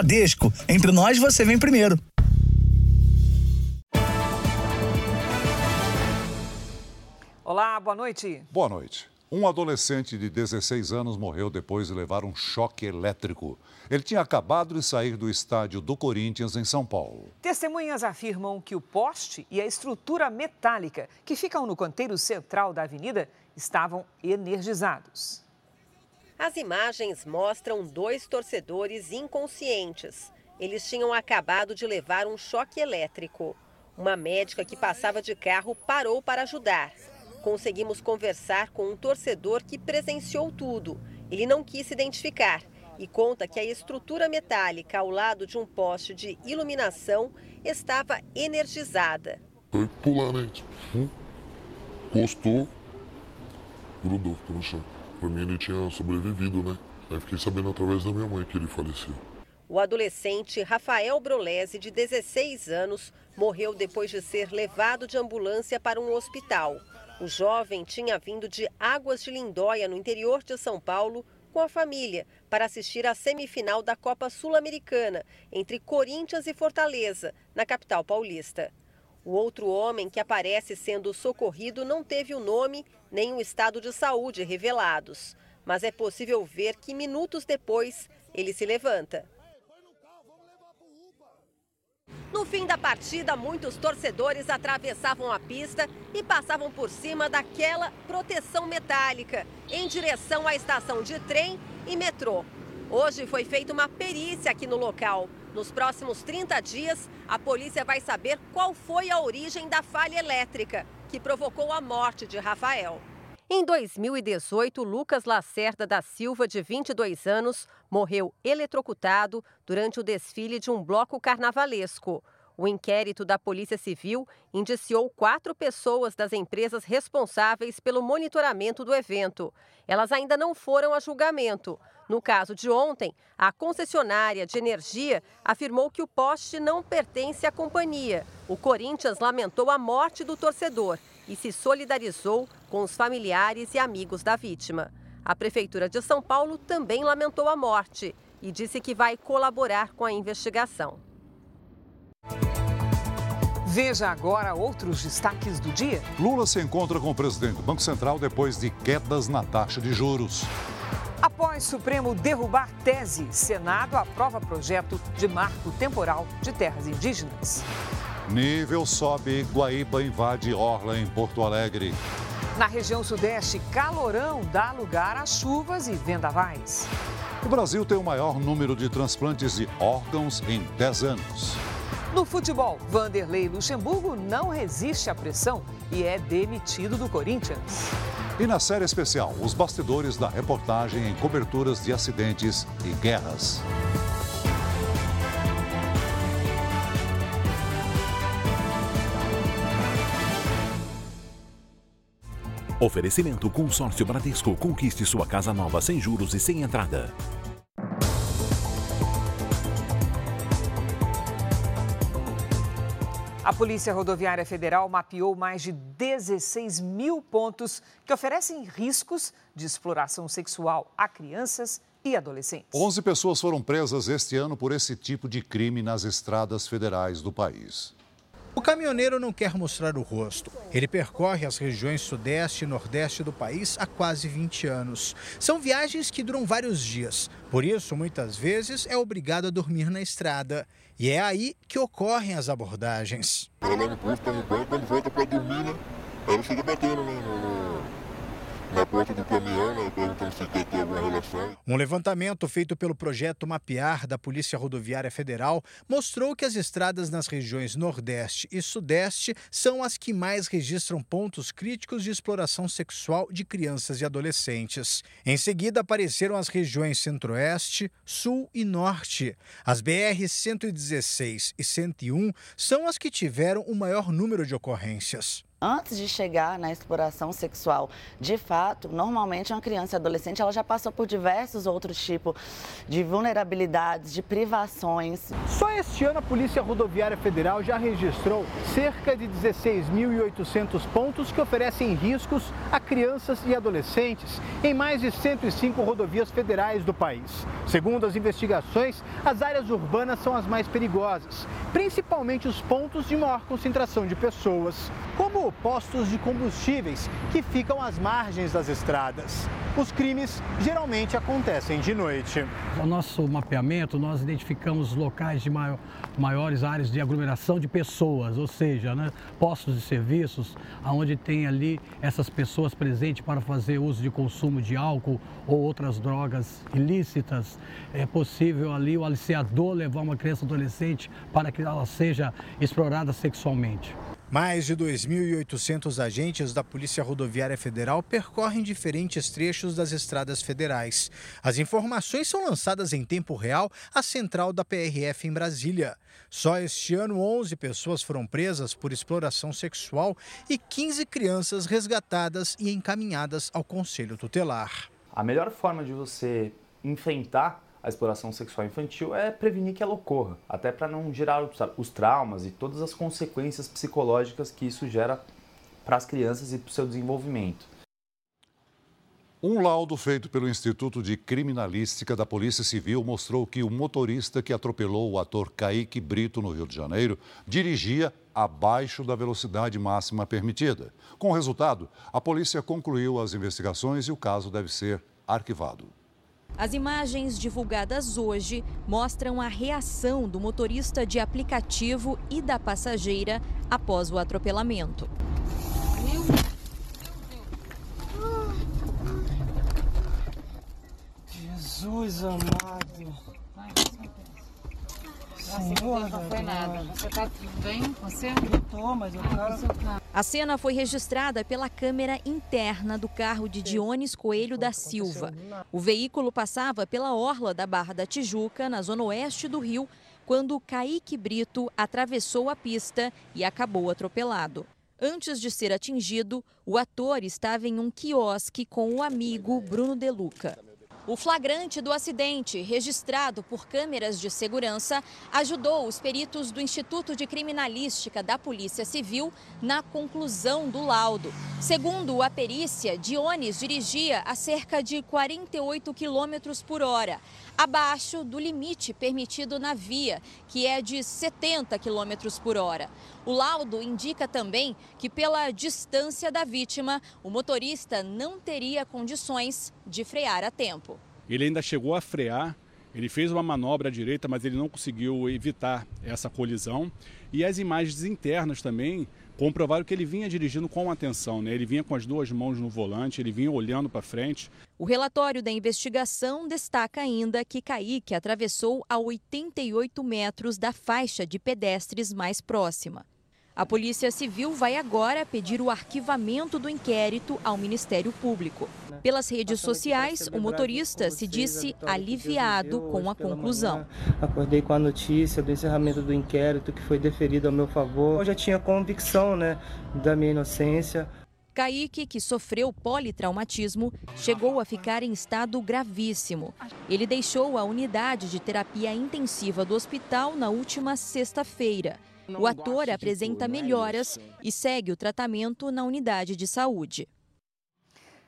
Bradesco. Entre nós, você vem primeiro. Olá, boa noite. Boa noite. Um adolescente de 16 anos morreu depois de levar um choque elétrico. Ele tinha acabado de sair do estádio do Corinthians, em São Paulo. Testemunhas afirmam que o poste e a estrutura metálica que ficam no canteiro central da avenida estavam energizados. As imagens mostram dois torcedores inconscientes. Eles tinham acabado de levar um choque elétrico. Uma médica que passava de carro parou para ajudar. Conseguimos conversar com um torcedor que presenciou tudo. Ele não quis se identificar e conta que a estrutura metálica ao lado de um poste de iluminação estava energizada. Foi pular, né? Tipo, encostou, grudou, ficou no chão. Pra mim ele tinha sobrevivido, né? Aí fiquei sabendo através da minha mãe que ele faleceu. O adolescente Rafael Brolese, de 16 anos, morreu depois de ser levado de ambulância para um hospital. O jovem tinha vindo de Águas de Lindóia, no interior de São Paulo, com a família, para assistir à semifinal da Copa Sul-Americana entre Corinthians e Fortaleza, na capital paulista. O outro homem que aparece sendo socorrido não teve o nome nem o estado de saúde revelados, mas é possível ver que minutos depois ele se levanta. No fim da partida, muitos torcedores atravessavam a pista e passavam por cima daquela proteção metálica em direção à estação de trem e metrô. Hoje foi feita uma perícia aqui no local. Nos próximos 30 dias, a polícia vai saber qual foi a origem da falha elétrica que provocou a morte de Rafael. Em 2018, Lucas Lacerda da Silva, de 22 anos, morreu eletrocutado durante o desfile de um bloco carnavalesco. O inquérito da Polícia Civil indiciou quatro pessoas das empresas responsáveis pelo monitoramento do evento. Elas ainda não foram a julgamento. No caso de ontem, a concessionária de energia afirmou que o poste não pertence à companhia. O Corinthians lamentou a morte do torcedor e se solidarizou com os familiares e amigos da vítima. A Prefeitura de São Paulo também lamentou a morte e disse que vai colaborar com a investigação. Veja agora outros destaques do dia. Lula se encontra com o presidente do Banco Central depois de quedas na taxa de juros. Após Supremo derrubar tese, Senado aprova projeto de marco temporal de terras indígenas. Nível sobe, Guaíba invade Orla em Porto Alegre. Na região sudeste, calorão dá lugar a chuvas e vendavais. O Brasil tem o maior número de transplantes de órgãos em 10 anos. No futebol, Vanderlei Luxemburgo não resiste à pressão e é demitido do Corinthians. E na série especial, os bastidores da reportagem em coberturas de acidentes e guerras. Oferecimento Consórcio Bradesco. Conquiste sua casa nova sem juros e sem entrada. Polícia Rodoviária Federal mapeou mais de 16 mil pontos que oferecem riscos de exploração sexual a crianças e adolescentes. 11 pessoas foram presas este ano por esse tipo de crime nas estradas federais do país. O caminhoneiro não quer mostrar o rosto. Ele percorre as regiões sudeste e nordeste do país há quase 20 anos. São viagens que duram vários dias. Por isso, muitas vezes, é obrigado a dormir na estrada. E é aí que ocorrem as abordagens. Ela quando volta dormir, né? Ela batendo né, na porta do caminhão, né, perguntando se quer ter alguma relação. Um levantamento feito pelo projeto Mapear da Polícia Rodoviária Federal mostrou que as estradas nas regiões Nordeste e Sudeste são as que mais registram pontos críticos de exploração sexual de crianças e adolescentes. Em seguida apareceram as regiões Centro-Oeste, Sul e Norte. As BR 116 e 101 são as que tiveram o maior número de ocorrências. Antes de chegar na exploração sexual, de fato, normalmente uma criança e adolescente ela já passou por diversos outros tipos de vulnerabilidades, de privações. Só este ano a Polícia Rodoviária Federal já registrou cerca de 16.800 pontos que oferecem riscos a crianças e adolescentes em mais de 105 rodovias federais do país. Segundo as investigações, as áreas urbanas são as mais perigosas, principalmente os pontos de maior concentração de pessoas, como postos de combustíveis que ficam às margens das estradas. Os crimes geralmente acontecem de noite. O nosso mapeamento, nós identificamos locais de maior, maiores áreas de aglomeração de pessoas, ou seja, né, postos de serviços, onde tem ali essas pessoas presentes para fazer uso de consumo de álcool ou outras drogas ilícitas. É possível ali o aliciador levar uma criança adolescente para que ela seja explorada sexualmente. Mais de 2.800 agentes da Polícia Rodoviária Federal percorrem diferentes trechos das estradas federais. As informações são lançadas em tempo real à central da PRF em Brasília. Só este ano, 11 pessoas foram presas por exploração sexual e 15 crianças resgatadas e encaminhadas ao Conselho Tutelar. A melhor forma de você enfrentar a exploração sexual infantil é prevenir que ela ocorra, até para não gerar os traumas e todas as consequências psicológicas que isso gera para as crianças e para o seu desenvolvimento. Um laudo feito pelo Instituto de Criminalística da Polícia Civil mostrou que o motorista que atropelou o ator Kaique Brito no Rio de Janeiro dirigia abaixo da velocidade máxima permitida. Com o resultado, a polícia concluiu as investigações e o caso deve ser arquivado. As imagens divulgadas hoje mostram a reação do motorista de aplicativo e da passageira após o atropelamento. Jesus amado. Senhor, não foi nada. Você tá tudo bem? Você? Eu tô, mas eu quero... A cena foi registrada pela câmera interna do carro de Dionis Coelho da Silva. O veículo passava pela orla da Barra da Tijuca, na zona oeste do Rio, quando Kaique Brito atravessou a pista e acabou atropelado. Antes de ser atingido, o ator estava em um quiosque com o amigo Bruno Deluca. O flagrante do acidente, registrado por câmeras de segurança, ajudou os peritos do Instituto de Criminalística da Polícia Civil na conclusão do laudo. Segundo a perícia, Dionis dirigia a cerca de 48 km por hora, abaixo do limite permitido na via, que é de 70 km por hora. O laudo indica também que, pela distância da vítima, o motorista não teria condições de frear a tempo. Ele ainda chegou a frear, ele fez uma manobra à direita, mas ele não conseguiu evitar essa colisão. E as imagens internas também comprovaram que ele vinha dirigindo com atenção, né? ele vinha com as duas mãos no volante, ele vinha olhando para frente. O relatório da investigação destaca ainda que Kaique atravessou a 88 metros da faixa de pedestres mais próxima. A Polícia Civil vai agora pedir o arquivamento do inquérito ao Ministério Público. Pelas redes sociais, o motorista se disse aliviado com a conclusão. Acordei com a notícia do encerramento do inquérito que foi deferido ao meu favor. Eu já tinha convicção né, da minha inocência. Kaique, que sofreu politraumatismo, chegou a ficar em estado gravíssimo. Ele deixou a unidade de terapia intensiva do hospital na última sexta-feira. O ator apresenta melhoras e segue o tratamento na unidade de saúde.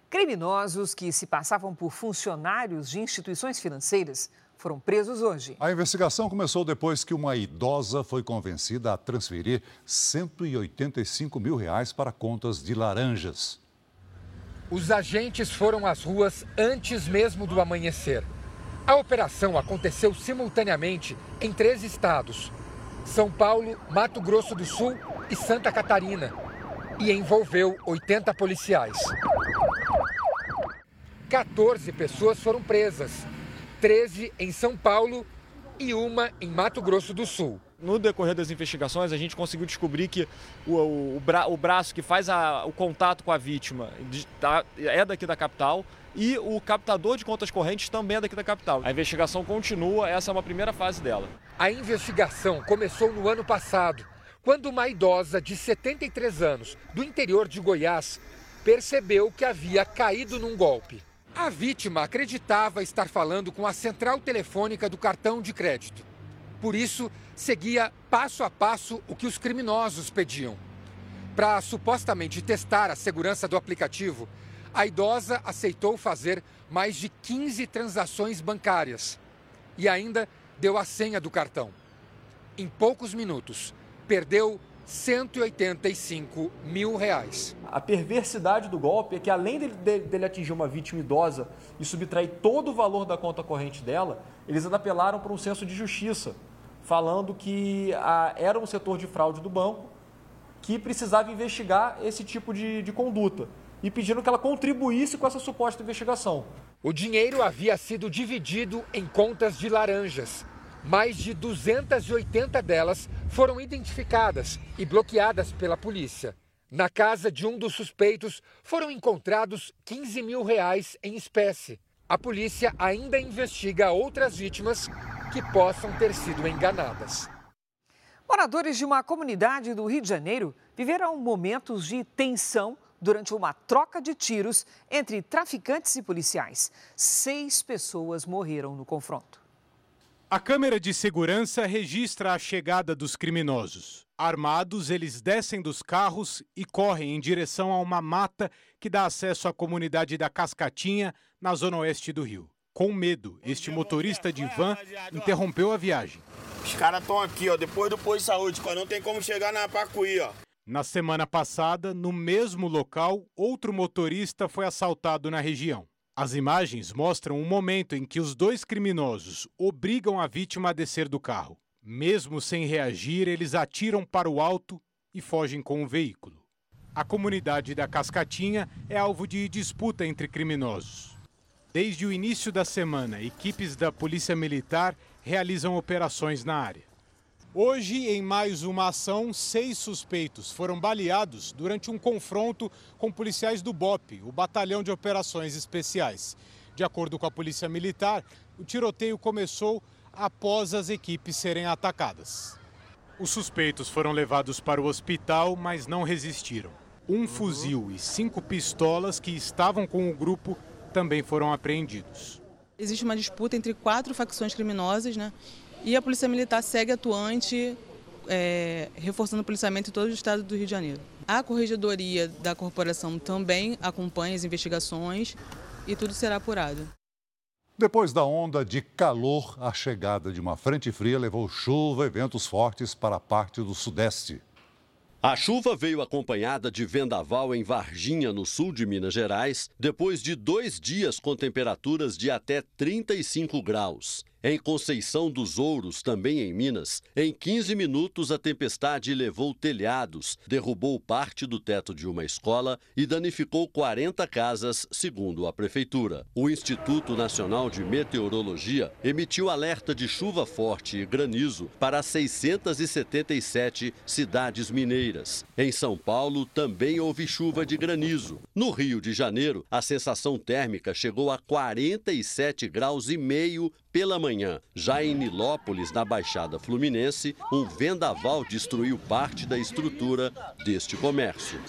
Criminosos que se passavam por funcionários de instituições financeiras foram presos hoje. A investigação começou depois que uma idosa foi convencida a transferir 185 mil reais para contas de laranjas. Os agentes foram às ruas antes mesmo do amanhecer. A operação aconteceu simultaneamente em três estados: São Paulo, Mato Grosso do Sul e Santa Catarina, e envolveu 80 policiais. 14 pessoas foram presas, 13 em São Paulo e uma em Mato Grosso do Sul. No decorrer das investigações, a gente conseguiu descobrir que o, o, o, bra, o braço que faz a, o contato com a vítima tá, é daqui da capital e o captador de contas correntes também é daqui da capital. A investigação continua, essa é uma primeira fase dela. A investigação começou no ano passado, quando uma idosa de 73 anos, do interior de Goiás, percebeu que havia caído num golpe. A vítima acreditava estar falando com a central telefônica do cartão de crédito. Por isso, seguia passo a passo o que os criminosos pediam. Para supostamente testar a segurança do aplicativo, a idosa aceitou fazer mais de 15 transações bancárias e ainda deu a senha do cartão. Em poucos minutos, perdeu 185 mil reais. A perversidade do golpe é que, além dele, dele, atingir uma vítima idosa e subtrair todo o valor da conta corrente dela, eles ainda apelaram para um senso de justiça, falando que a, era um setor de fraude do banco que precisava investigar esse tipo de, de conduta e pedindo que ela contribuísse com essa suposta investigação. O dinheiro havia sido dividido em contas de laranjas. Mais de 280 delas foram identificadas e bloqueadas pela polícia. Na casa de um dos suspeitos foram encontrados 15 mil reais em espécie. A polícia ainda investiga outras vítimas que possam ter sido enganadas. Moradores de uma comunidade do Rio de Janeiro viveram momentos de tensão durante uma troca de tiros entre traficantes e policiais. Seis pessoas morreram no confronto. A câmera de segurança registra a chegada dos criminosos. Armados, eles descem dos carros e correm em direção a uma mata que dá acesso à comunidade da Cascatinha, na zona oeste do Rio. Com medo, este motorista de van interrompeu a viagem. Os caras estão aqui, ó, depois do posto de saúde, não tem como chegar na Pacuí, ó. Na semana passada, no mesmo local, outro motorista foi assaltado na região. As imagens mostram um momento em que os dois criminosos obrigam a vítima a descer do carro. Mesmo sem reagir, eles atiram para o alto e fogem com o veículo. A comunidade da Cascatinha é alvo de disputa entre criminosos. Desde o início da semana, equipes da Polícia Militar realizam operações na área. Hoje, em mais uma ação, seis suspeitos foram baleados durante um confronto com policiais do BOP, o Batalhão de Operações Especiais. De acordo com a Polícia Militar, o tiroteio começou após as equipes serem atacadas. Os suspeitos foram levados para o hospital, mas não resistiram. Um fuzil e cinco pistolas que estavam com o grupo também foram apreendidos. Existe uma disputa entre quatro facções criminosas, né? E a Polícia Militar segue atuante, é, reforçando o policiamento em todo o estado do Rio de Janeiro. A Corregedoria da Corporação também acompanha as investigações e tudo será apurado. Depois da onda de calor, a chegada de uma frente fria levou chuva e ventos fortes para a parte do sudeste. A chuva veio acompanhada de vendaval em Varginha, no sul de Minas Gerais, depois de dois dias com temperaturas de até 35 graus. Em Conceição dos Ouros, também em Minas, em 15 minutos a tempestade levou telhados, derrubou parte do teto de uma escola e danificou 40 casas, segundo a prefeitura. O Instituto Nacional de Meteorologia emitiu alerta de chuva forte e granizo para 677 cidades mineiras. Em São Paulo também houve chuva de granizo. No Rio de Janeiro, a sensação térmica chegou a 47 graus e meio pela manhã. Já em Nilópolis, na Baixada Fluminense, um vendaval destruiu parte da estrutura deste comércio.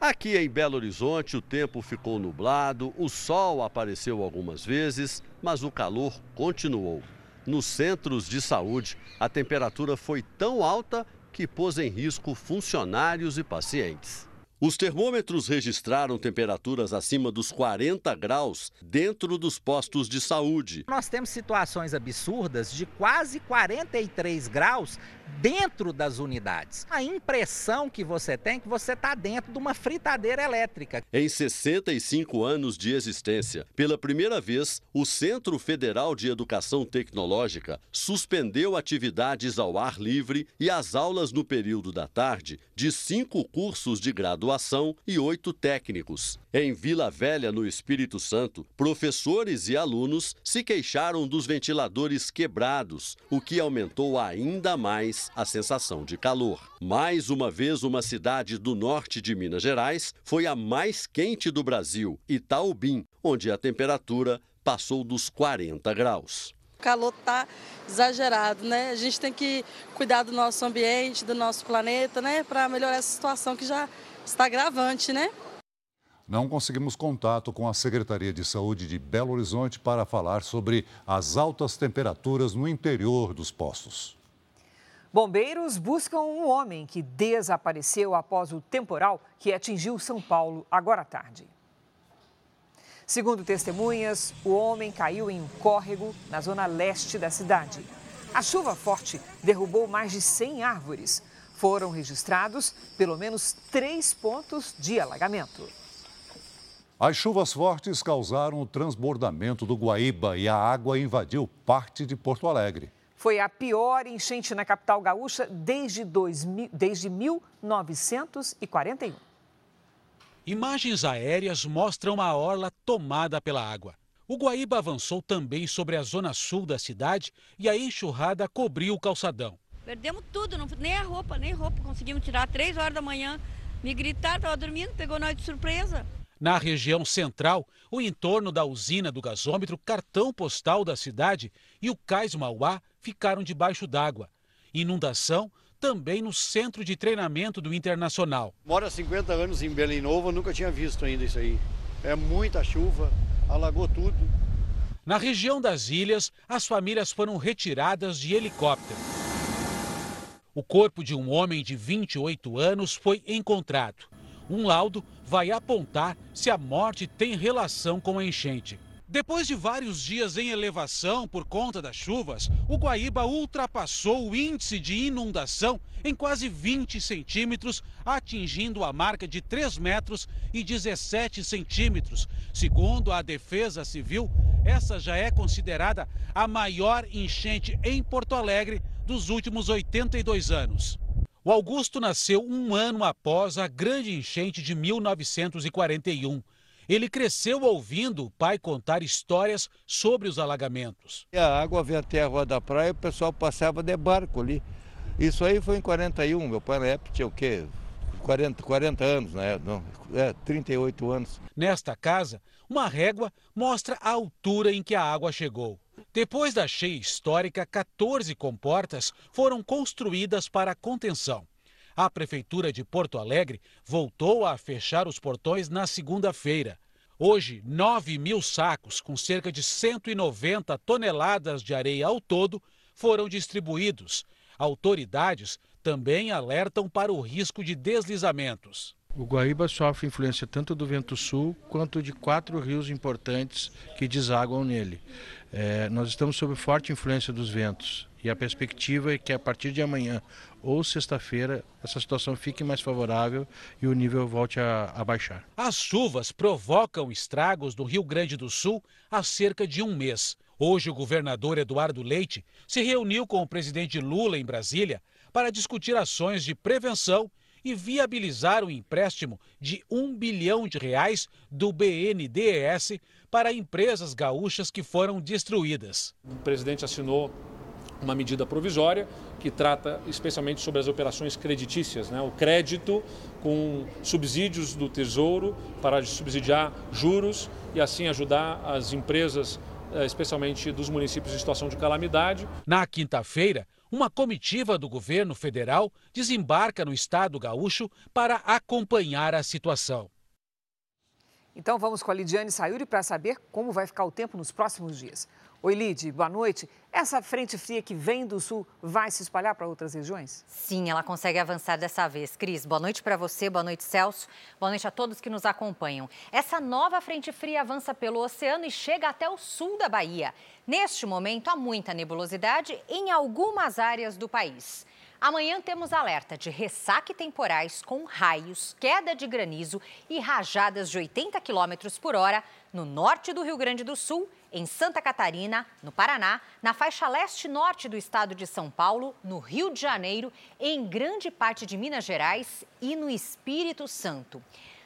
Aqui em Belo Horizonte, o tempo ficou nublado, o sol apareceu algumas vezes, mas o calor continuou. Nos centros de saúde, a temperatura foi tão alta que pôs em risco funcionários e pacientes. Os termômetros registraram temperaturas acima dos 40 graus dentro dos postos de saúde. Nós temos situações absurdas de quase 43 graus dentro das unidades. A impressão que você tem é que você está dentro de uma fritadeira elétrica. Em 65 anos de existência, pela primeira vez, o Centro Federal de Educação Tecnológica suspendeu atividades ao ar livre e as aulas no período da tarde de cinco cursos de graduação graduação e oito técnicos. Em Vila Velha, no Espírito Santo, professores e alunos se queixaram dos ventiladores quebrados, o que aumentou ainda mais a sensação de calor. Mais uma vez, uma cidade do norte de Minas Gerais foi a mais quente do Brasil, Itaubim, onde a temperatura passou dos 40 graus. O calor está exagerado, né? A gente tem que cuidar do nosso ambiente, do nosso planeta, né? Para melhorar essa situação que já está gravante, né? Não conseguimos contato com a Secretaria de Saúde de Belo Horizonte para falar sobre as altas temperaturas no interior dos poços. Bombeiros buscam um homem que desapareceu após o temporal que atingiu São Paulo agora à tarde. Segundo testemunhas, o homem caiu em um córrego na zona leste da cidade. A chuva forte derrubou mais de 100 árvores. Foram registrados pelo menos três pontos de alagamento. As chuvas fortes causaram o transbordamento do Guaíba e a água invadiu parte de Porto Alegre. Foi a pior enchente na capital gaúcha desde, 2000, desde 1941. Imagens aéreas mostram a orla tomada pela água. O Guaíba avançou também sobre a zona sul da cidade e a enxurrada cobriu o calçadão. Perdemos tudo, não, nem a roupa, nem roupa. Conseguimos tirar três horas da manhã. Me gritaram, estava dormindo, pegou nós de surpresa. Na região central, o entorno da usina do gasômetro, cartão postal da cidade e o cais Mauá ficaram debaixo d'água. Inundação também no centro de treinamento do Internacional. Moro há 50 anos em Belém Novo, nunca tinha visto ainda isso aí. É muita chuva, alagou tudo. Na região das ilhas, as famílias foram retiradas de helicóptero. O corpo de um homem de 28 anos foi encontrado. Um laudo vai apontar se a morte tem relação com a enchente. Depois de vários dias em elevação por conta das chuvas, o Guaíba ultrapassou o índice de inundação em quase 20 centímetros, atingindo a marca de 3 metros e 17 centímetros. Segundo a Defesa Civil, essa já é considerada a maior enchente em Porto Alegre dos últimos 82 anos. O Augusto nasceu um ano após a grande enchente de 1941. Ele cresceu ouvindo o pai contar histórias sobre os alagamentos. A água vinha até a rua da praia e o pessoal passava de barco ali. Isso aí foi em 41. Meu pai na época tinha o quê? 40, 40 anos, né? Não, é, 38 anos. Nesta casa, uma régua mostra a altura em que a água chegou. Depois da cheia histórica, 14 comportas foram construídas para contenção. A Prefeitura de Porto Alegre voltou a fechar os portões na segunda-feira. Hoje, 9 mil sacos, com cerca de 190 toneladas de areia ao todo, foram distribuídos. Autoridades também alertam para o risco de deslizamentos. O Guaíba sofre influência tanto do vento sul quanto de quatro rios importantes que desaguam nele. É, nós estamos sob forte influência dos ventos e a perspectiva é que a partir de amanhã ou sexta-feira essa situação fique mais favorável e o nível volte a, a, baixar. As chuvas provocam estragos no Rio Grande do Sul há cerca de um mês. Hoje, o governador Eduardo Leite se reuniu com o presidente Lula em Brasília para discutir ações de prevenção e viabilizar o empréstimo de um bilhão de reais do BNDES para empresas gaúchas que foram destruídas. O presidente assinou uma medida provisória que trata especialmente sobre as operações creditícias, né? o crédito com subsídios do Tesouro para subsidiar juros e assim ajudar as empresas, eh, especialmente dos municípios em situação de calamidade. Na quinta-feira, uma comitiva do governo federal desembarca no estado gaúcho para acompanhar a situação. Então vamos com a Lidiane Sayuri para saber como vai ficar o tempo nos próximos dias. Oi, Lid, boa noite. Essa frente fria que vem do sul vai se espalhar para outras regiões? Sim, ela consegue avançar dessa vez. Cris, boa noite para você, boa noite, Celso. Boa noite a todos que nos acompanham. Essa nova frente fria avança pelo oceano e chega até o sul da Bahia. Neste momento, há muita nebulosidade em algumas áreas do país. Amanhã temos alerta de ressaque temporais com raios, queda de granizo e rajadas de 80 km por hora no norte do Rio Grande do Sul, em Santa Catarina, no Paraná, na faixa leste-norte do estado de São Paulo, no Rio de Janeiro, em grande parte de Minas Gerais e no Espírito Santo.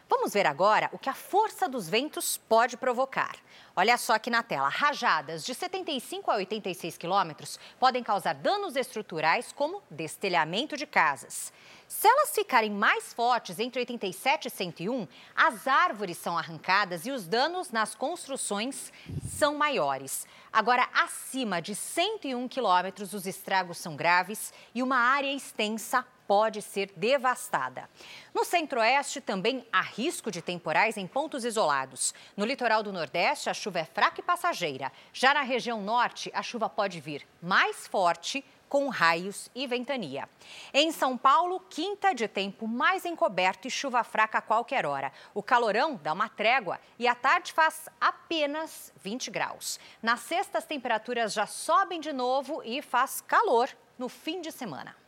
Vamos ver agora o que a força dos ventos pode provocar. Olha só aqui na tela, rajadas de 75 a 86 quilômetros podem causar danos estruturais como destelhamento de casas. Se elas ficarem mais fortes entre 87 e 101, as árvores são arrancadas e os danos nas construções são maiores. Agora, acima de 101 quilômetros, os estragos são graves e uma área extensa pode ser devastada. No centro-oeste também há risco de temporais em pontos isolados. No litoral do Nordeste, a chuva é fraca e passageira. Já na região norte, a chuva pode vir mais forte com raios e ventania. Em São Paulo, quinta de tempo mais encoberto e chuva fraca a qualquer hora. O calorão dá uma trégua e à tarde faz apenas 20 graus. Na sexta, as temperaturas já sobem de novo e faz calor no fim de semana.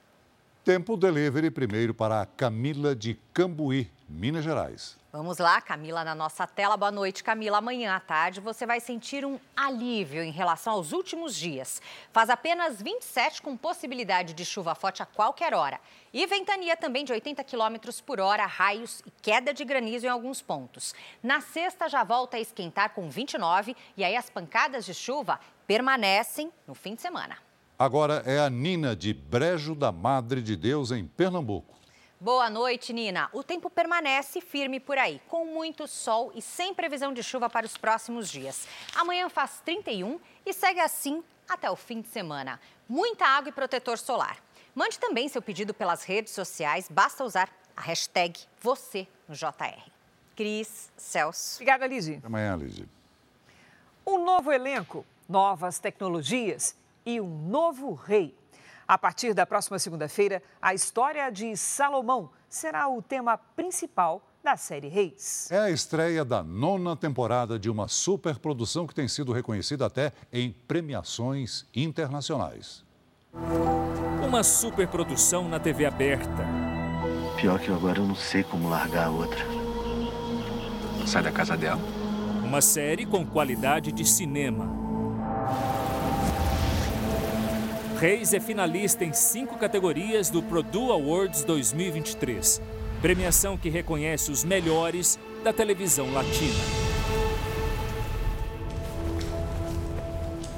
Tempo delivery primeiro para Camila de Cambuí, Minas Gerais. Vamos lá, Camila, na nossa tela. Boa noite, Camila. Amanhã à tarde você vai sentir um alívio em relação aos últimos dias. Faz apenas 27 com possibilidade de chuva forte a qualquer hora. E ventania também de 80 km por hora, raios e queda de granizo em alguns pontos. Na sexta já volta a esquentar com 29 e aí as pancadas de chuva permanecem no fim de semana. Agora é a Nina de Brejo da Madre de Deus, em Pernambuco. Boa noite, Nina. O tempo permanece firme por aí, com muito sol e sem previsão de chuva para os próximos dias. Amanhã faz 31 e segue assim até o fim de semana. Muita água e protetor solar. Mande também seu pedido pelas redes sociais, basta usar a hashtag você no JR. Cris, Celso. Obrigada. Até amanhã, Lizzie. Um novo elenco, novas tecnologias e um novo rei. A partir da próxima segunda-feira, a história de Salomão será o tema principal da série Reis. É a estreia da nona temporada de uma superprodução que tem sido reconhecida até em premiações internacionais. Uma superprodução na TV aberta. Pior que agora eu não sei como largar a outra. Sai da casa dela. Uma série com qualidade de cinema Reis é finalista em cinco categorias do Produ Awards 2023, premiação que reconhece os melhores da televisão latina.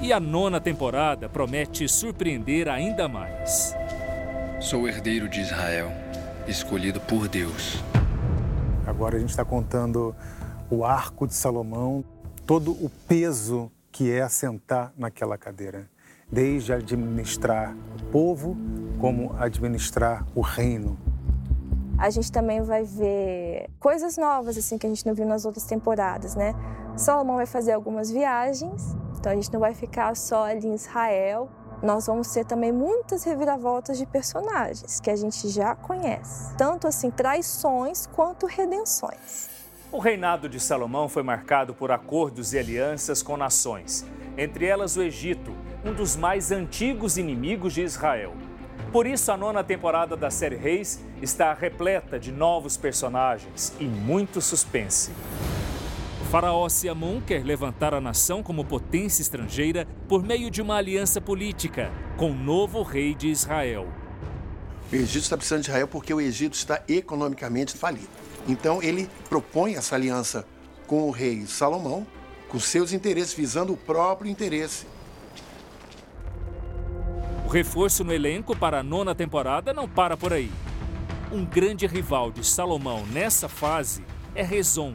E a nona temporada promete surpreender ainda mais. Sou herdeiro de Israel, escolhido por Deus. Agora a gente está contando o arco de Salomão, todo o peso que é sentar naquela cadeira desde administrar o povo como administrar o reino. A gente também vai ver coisas novas assim que a gente não viu nas outras temporadas, né? Salomão vai fazer algumas viagens, então a gente não vai ficar só ali em Israel. Nós vamos ter também muitas reviravoltas de personagens que a gente já conhece, tanto assim traições quanto redenções. O reinado de Salomão foi marcado por acordos e alianças com nações, entre elas o Egito, um dos mais antigos inimigos de Israel. Por isso, a nona temporada da série Reis está repleta de novos personagens e muito suspense. O faraó Siamun quer levantar a nação como potência estrangeira por meio de uma aliança política com o novo rei de Israel. O Egito está precisando de Israel porque o Egito está economicamente falido. Então, ele propõe essa aliança com o rei Salomão, com seus interesses, visando o próprio interesse o reforço no elenco para a nona temporada não para por aí. Um grande rival de Salomão nessa fase é Rezon,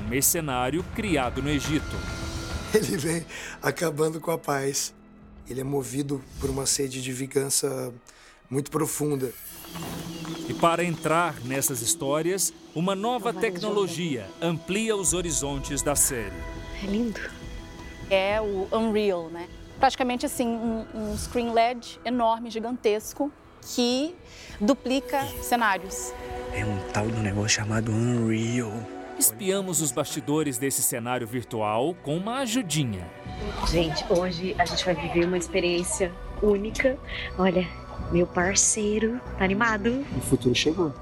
um mercenário criado no Egito. Ele vem acabando com a paz. Ele é movido por uma sede de vingança muito profunda. E para entrar nessas histórias, uma nova tecnologia amplia os horizontes da série. É lindo. É o Unreal, né? praticamente assim um, um screen LED enorme, gigantesco, que duplica cenários. É um tal do negócio chamado Unreal. Espiamos os bastidores desse cenário virtual com uma ajudinha. Gente, hoje a gente vai viver uma experiência única. Olha, meu parceiro tá animado. O futuro chegou.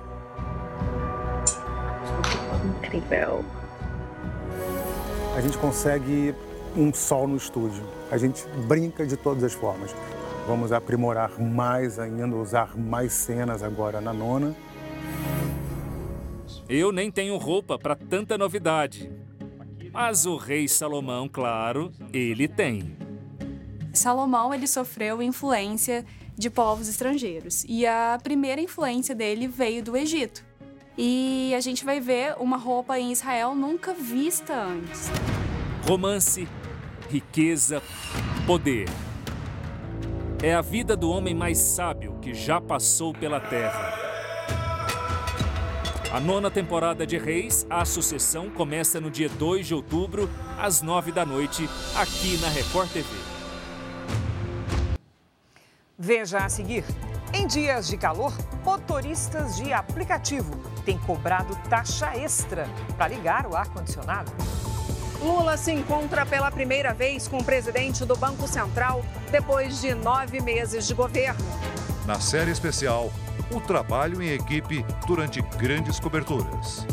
Incrível. A gente consegue um sol no estúdio. A gente brinca de todas as formas. Vamos aprimorar mais ainda, usar mais cenas agora na nona. Eu nem tenho roupa para tanta novidade. Mas o rei Salomão, claro, ele tem. Salomão ele sofreu influência de povos estrangeiros e a primeira influência dele veio do Egito. E a gente vai ver uma roupa em Israel nunca vista antes. Romance, riqueza, poder. É a vida do homem mais sábio que já passou pela terra. A nona temporada de Reis, A Sucessão, começa no dia 2 de outubro, às 9 da noite, aqui na Record TV. Veja a seguir. Em dias de calor, motoristas de aplicativo têm cobrado taxa extra para ligar o ar-condicionado. Lula se encontra pela primeira vez com o presidente do Banco Central depois de nove meses de governo. Na série especial, o trabalho em equipe durante grandes coberturas.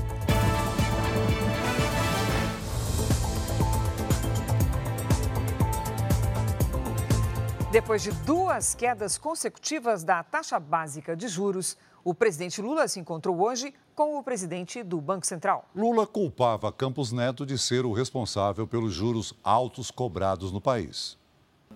Depois de duas quedas consecutivas da taxa básica de juros, o presidente Lula se encontrou hoje com o presidente do Banco Central. Lula culpava Campos Neto de ser o responsável pelos juros altos cobrados no país.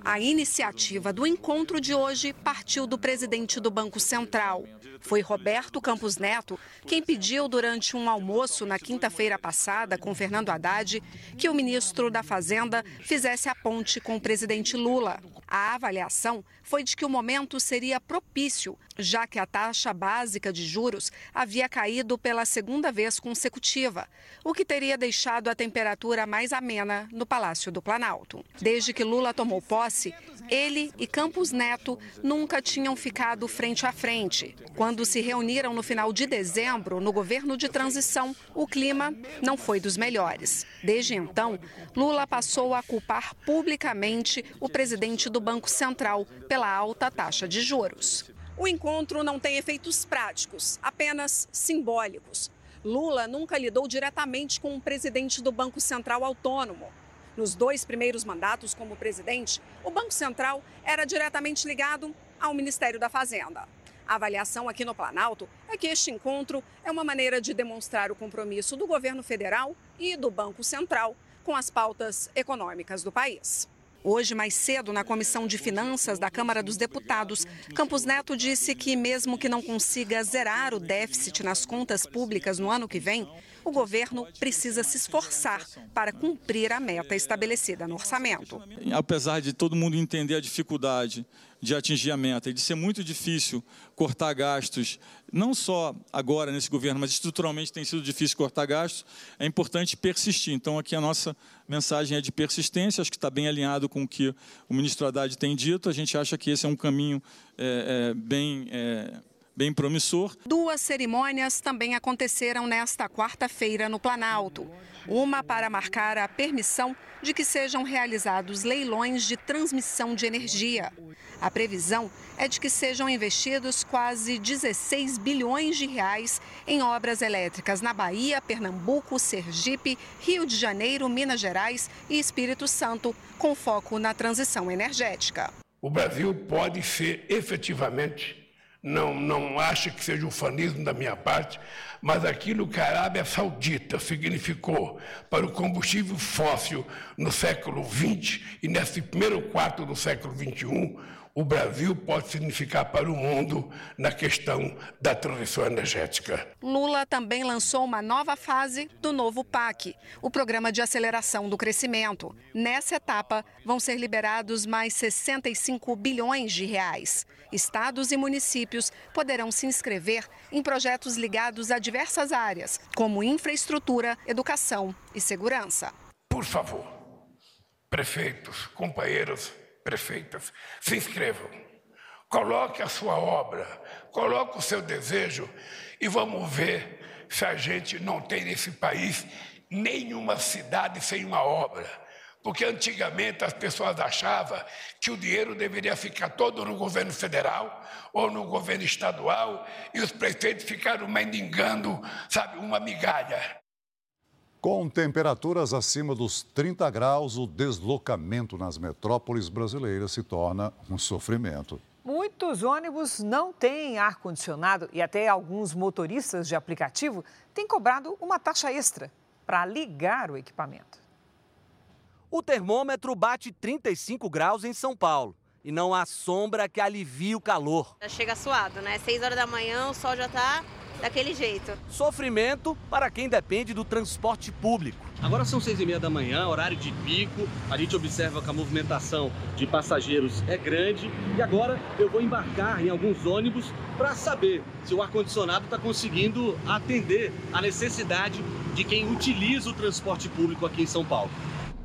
A iniciativa do encontro de hoje partiu do presidente do Banco Central. Foi Roberto Campos Neto quem pediu durante um almoço na quinta-feira passada com Fernando Haddad que o ministro da Fazenda fizesse a ponte com o presidente Lula. A avaliação foi de que o momento seria propício, já que a taxa básica de juros havia caído pela segunda vez consecutiva, o que teria deixado a temperatura mais amena no Palácio do Planalto. Desde que Lula tomou posse, ele e Campos Neto nunca tinham ficado frente a frente. Quando se reuniram no final de dezembro, no governo de transição, o clima não foi dos melhores. Desde então, Lula passou a culpar publicamente o presidente do Banco Central pela alta taxa de juros. O encontro não tem efeitos práticos, apenas simbólicos. Lula nunca lidou diretamente com o presidente do Banco Central Autônomo. Nos dois primeiros mandatos como presidente, o Banco Central era diretamente ligado ao Ministério da Fazenda. A avaliação aqui no Planalto é que este encontro é uma maneira de demonstrar o compromisso do governo federal e do Banco Central com as pautas econômicas do país. Hoje, mais cedo, na Comissão de Finanças da Câmara dos Deputados, Campos Neto disse que, mesmo que não consiga zerar o déficit nas contas públicas no ano que vem, o governo precisa se esforçar para cumprir a meta estabelecida no orçamento. Apesar de todo mundo entender a dificuldade de atingir a meta e de ser muito difícil cortar gastos, não só agora nesse governo, mas estruturalmente tem sido difícil cortar gastos, é importante persistir. Então, aqui a nossa mensagem é de persistência, acho que está bem alinhado com o que o ministro Haddad tem dito. A gente acha que esse é um caminho é, é, bem. É, bem promissor. Duas cerimônias também aconteceram nesta quarta-feira no Planalto. Uma para marcar a permissão de que sejam realizados leilões de transmissão de energia. A previsão é de que sejam investidos quase 16 bilhões de reais em obras elétricas na Bahia, Pernambuco, Sergipe, Rio de Janeiro, Minas Gerais e Espírito Santo, com foco na transição energética. O Brasil pode ser efetivamente não, não acho que seja ufanismo da minha parte, mas aquilo que a Arábia Saudita significou para o combustível fóssil no século XX e nesse primeiro quarto do século XXI, o Brasil pode significar para o mundo na questão da transição energética. Lula também lançou uma nova fase do novo PAC, o Programa de Aceleração do Crescimento. Nessa etapa, vão ser liberados mais 65 bilhões de reais. Estados e municípios poderão se inscrever em projetos ligados a diversas áreas, como infraestrutura, educação e segurança. Por favor, prefeitos, companheiros, prefeitas, se inscrevam. Coloque a sua obra, coloque o seu desejo e vamos ver se a gente não tem nesse país nenhuma cidade sem uma obra. Porque antigamente as pessoas achavam que o dinheiro deveria ficar todo no governo federal ou no governo estadual e os prefeitos ficaram mendigando, sabe, uma migalha. Com temperaturas acima dos 30 graus, o deslocamento nas metrópoles brasileiras se torna um sofrimento. Muitos ônibus não têm ar-condicionado e até alguns motoristas de aplicativo têm cobrado uma taxa extra para ligar o equipamento. O termômetro bate 35 graus em São Paulo e não há sombra que alivie o calor. Já chega suado, né? 6 horas da manhã, o sol já está daquele jeito. Sofrimento para quem depende do transporte público. Agora são seis e meia da manhã, horário de pico. A gente observa que a movimentação de passageiros é grande. E agora eu vou embarcar em alguns ônibus para saber se o ar-condicionado está conseguindo atender a necessidade de quem utiliza o transporte público aqui em São Paulo.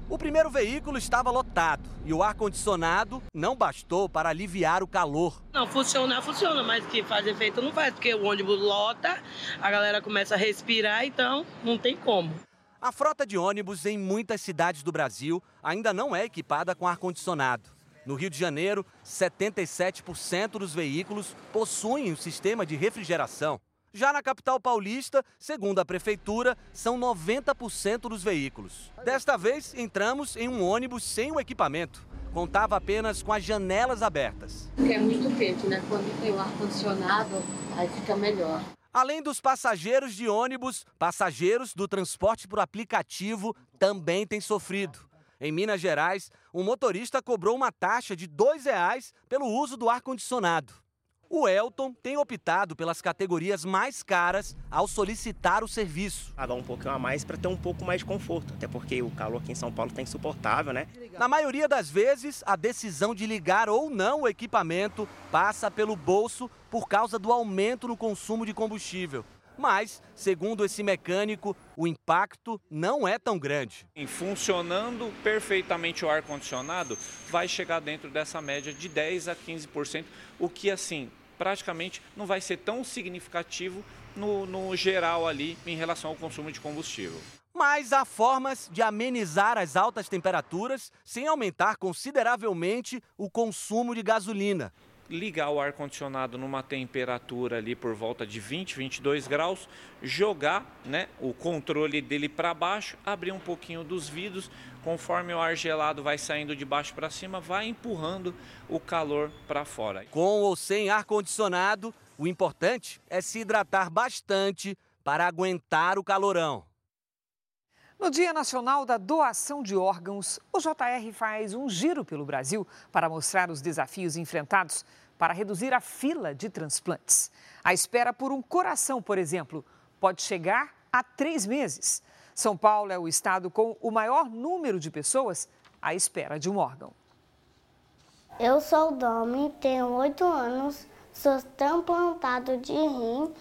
O primeiro veículo estava lotado e o ar-condicionado não bastou para aliviar o calor. Não, funcionar funciona, mas que faz efeito não faz, porque o ônibus lota, a galera começa a respirar, então não tem como. A frota de ônibus em muitas cidades do Brasil ainda não é equipada com ar-condicionado. No Rio de Janeiro, 77% dos veículos possuem um sistema de refrigeração. Já na capital paulista, segundo a prefeitura, são 90% dos veículos. Desta vez, entramos em um ônibus sem o equipamento. Contava apenas com as janelas abertas. É muito quente, né? Quando tem o ar-condicionado, aí fica melhor. Além dos passageiros de ônibus, passageiros do transporte por aplicativo também têm sofrido. Em Minas Gerais, um motorista cobrou uma taxa de R$ 2,00 pelo uso do ar-condicionado. O Elton tem optado pelas categorias mais caras ao solicitar o serviço. Pagar um pouquinho a mais para ter um pouco mais de conforto, até porque o calor aqui em São Paulo está insuportável, né? Na maioria das vezes, a decisão de ligar ou não o equipamento passa pelo bolso por causa do aumento no consumo de combustível. Mas, segundo esse mecânico, o impacto não é tão grande. Em funcionando perfeitamente o ar-condicionado, vai chegar dentro dessa média de 10 a 15%, o que, assim, praticamente não vai ser tão significativo no, no geral ali em relação ao consumo de combustível. Mas há formas de amenizar as altas temperaturas sem aumentar consideravelmente o consumo de gasolina ligar o ar-condicionado numa temperatura ali por volta de 20, 22 graus, jogar né, o controle dele para baixo, abrir um pouquinho dos vidros, conforme o ar gelado vai saindo de baixo para cima, vai empurrando o calor para fora. Com ou sem ar-condicionado, o importante é se hidratar bastante para aguentar o calorão. No Dia Nacional da Doação de Órgãos, o JR faz um giro pelo Brasil para mostrar os desafios enfrentados para reduzir a fila de transplantes. A espera por um coração, por exemplo, pode chegar a três meses. São Paulo é o estado com o maior número de pessoas à espera de um órgão. Eu sou o Domi, tenho oito anos, sou transplantado de rim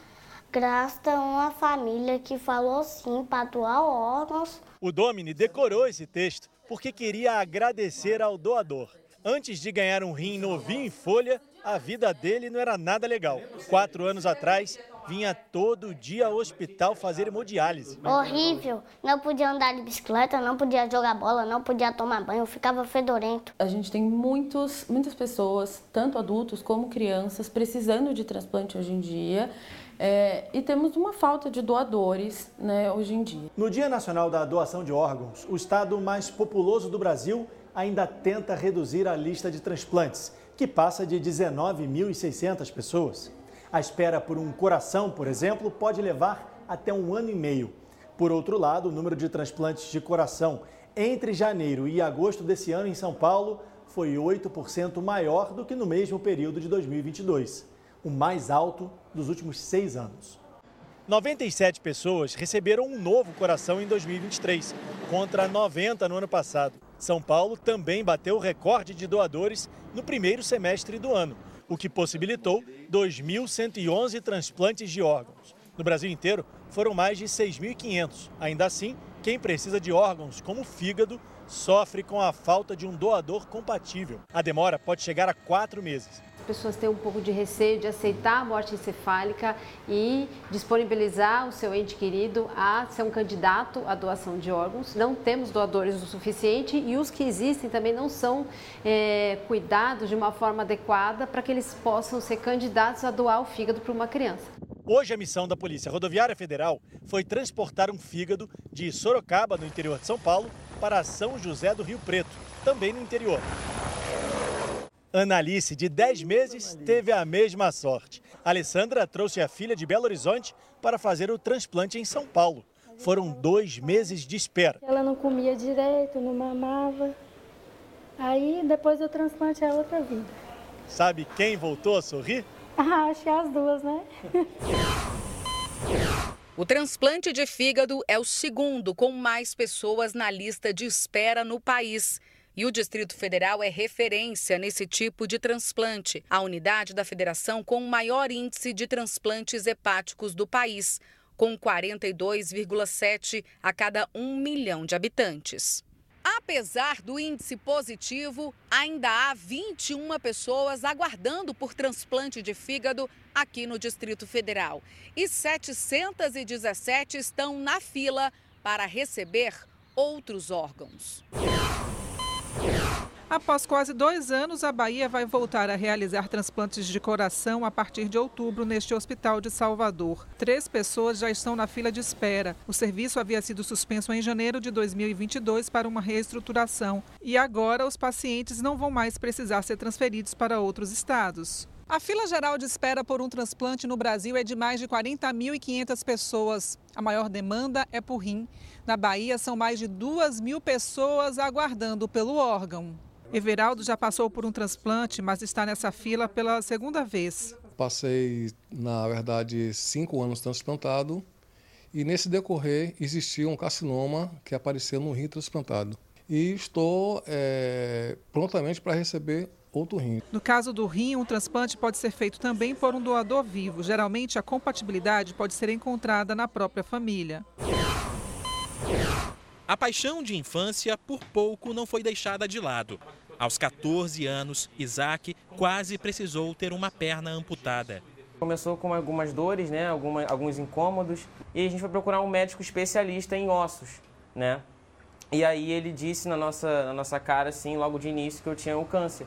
graças a uma família que falou sim para doar órgãos. O Domini decorou esse texto porque queria agradecer ao doador. Antes de ganhar um rim novinho em folha, a vida dele não era nada legal. Quatro anos atrás, vinha todo dia ao hospital fazer hemodiálise. Horrível. Não podia andar de bicicleta, não podia jogar bola, não podia tomar banho, ficava fedorento. A gente tem muitos, muitas pessoas, tanto adultos como crianças, precisando de transplante hoje em dia. É, e temos uma falta de doadores né, hoje em dia. No Dia Nacional da Doação de Órgãos, o estado mais populoso do Brasil ainda tenta reduzir a lista de transplantes, que passa de 19.600 pessoas. A espera por um coração, por exemplo, pode levar até um ano e meio. Por outro lado, o número de transplantes de coração entre janeiro e agosto desse ano em São Paulo foi 8% maior do que no mesmo período de 2022 o mais alto dos últimos seis anos. 97 pessoas receberam um novo coração em 2023, contra 90 no ano passado. São Paulo também bateu o recorde de doadores no primeiro semestre do ano, o que possibilitou 2.111 transplantes de órgãos. No Brasil inteiro, foram mais de 6.500. Ainda assim, quem precisa de órgãos, como o fígado, sofre com a falta de um doador compatível. A demora pode chegar a quatro meses pessoas têm um pouco de receio de aceitar a morte encefálica e disponibilizar o seu ente querido a ser um candidato à doação de órgãos. Não temos doadores o suficiente e os que existem também não são é, cuidados de uma forma adequada para que eles possam ser candidatos a doar o fígado para uma criança. Hoje a missão da Polícia Rodoviária Federal foi transportar um fígado de Sorocaba, no interior de São Paulo, para São José do Rio Preto, também no interior. Analice, de 10 meses, teve a mesma sorte. Alessandra trouxe a filha de Belo Horizonte para fazer o transplante em São Paulo. Foram dois meses de espera. Ela não comia direito, não mamava. Aí, depois do transplante, é outra vida. Sabe quem voltou a sorrir? Ah, acho que as duas, né? O transplante de fígado é o segundo com mais pessoas na lista de espera no país. E o Distrito Federal é referência nesse tipo de transplante, a unidade da federação com o maior índice de transplantes hepáticos do país, com 42,7 a cada 1 milhão de habitantes. Apesar do índice positivo, ainda há 21 pessoas aguardando por transplante de fígado aqui no Distrito Federal. E 717 estão na fila para receber outros órgãos. Após quase dois anos, a Bahia vai voltar a realizar transplantes de coração a partir de outubro neste hospital de Salvador. Três pessoas já estão na fila de espera. O serviço havia sido suspenso em janeiro de 2022 para uma reestruturação. E agora os pacientes não vão mais precisar ser transferidos para outros estados. A fila geral de espera por um transplante no Brasil é de mais de 40.500 pessoas. A maior demanda é por rim. Na Bahia, são mais de 2 mil pessoas aguardando pelo órgão. Everaldo já passou por um transplante, mas está nessa fila pela segunda vez. Passei, na verdade, cinco anos transplantado e nesse decorrer existiu um carcinoma que apareceu no rim transplantado. E estou é, prontamente para receber outro rim. No caso do rim, um transplante pode ser feito também por um doador vivo. Geralmente, a compatibilidade pode ser encontrada na própria família. A paixão de infância por pouco não foi deixada de lado. Aos 14 anos, Isaac quase precisou ter uma perna amputada. Começou com algumas dores, né, alguma, alguns incômodos, e a gente foi procurar um médico especialista em ossos, né? E aí ele disse na nossa, na nossa cara, assim, logo de início, que eu tinha o câncer.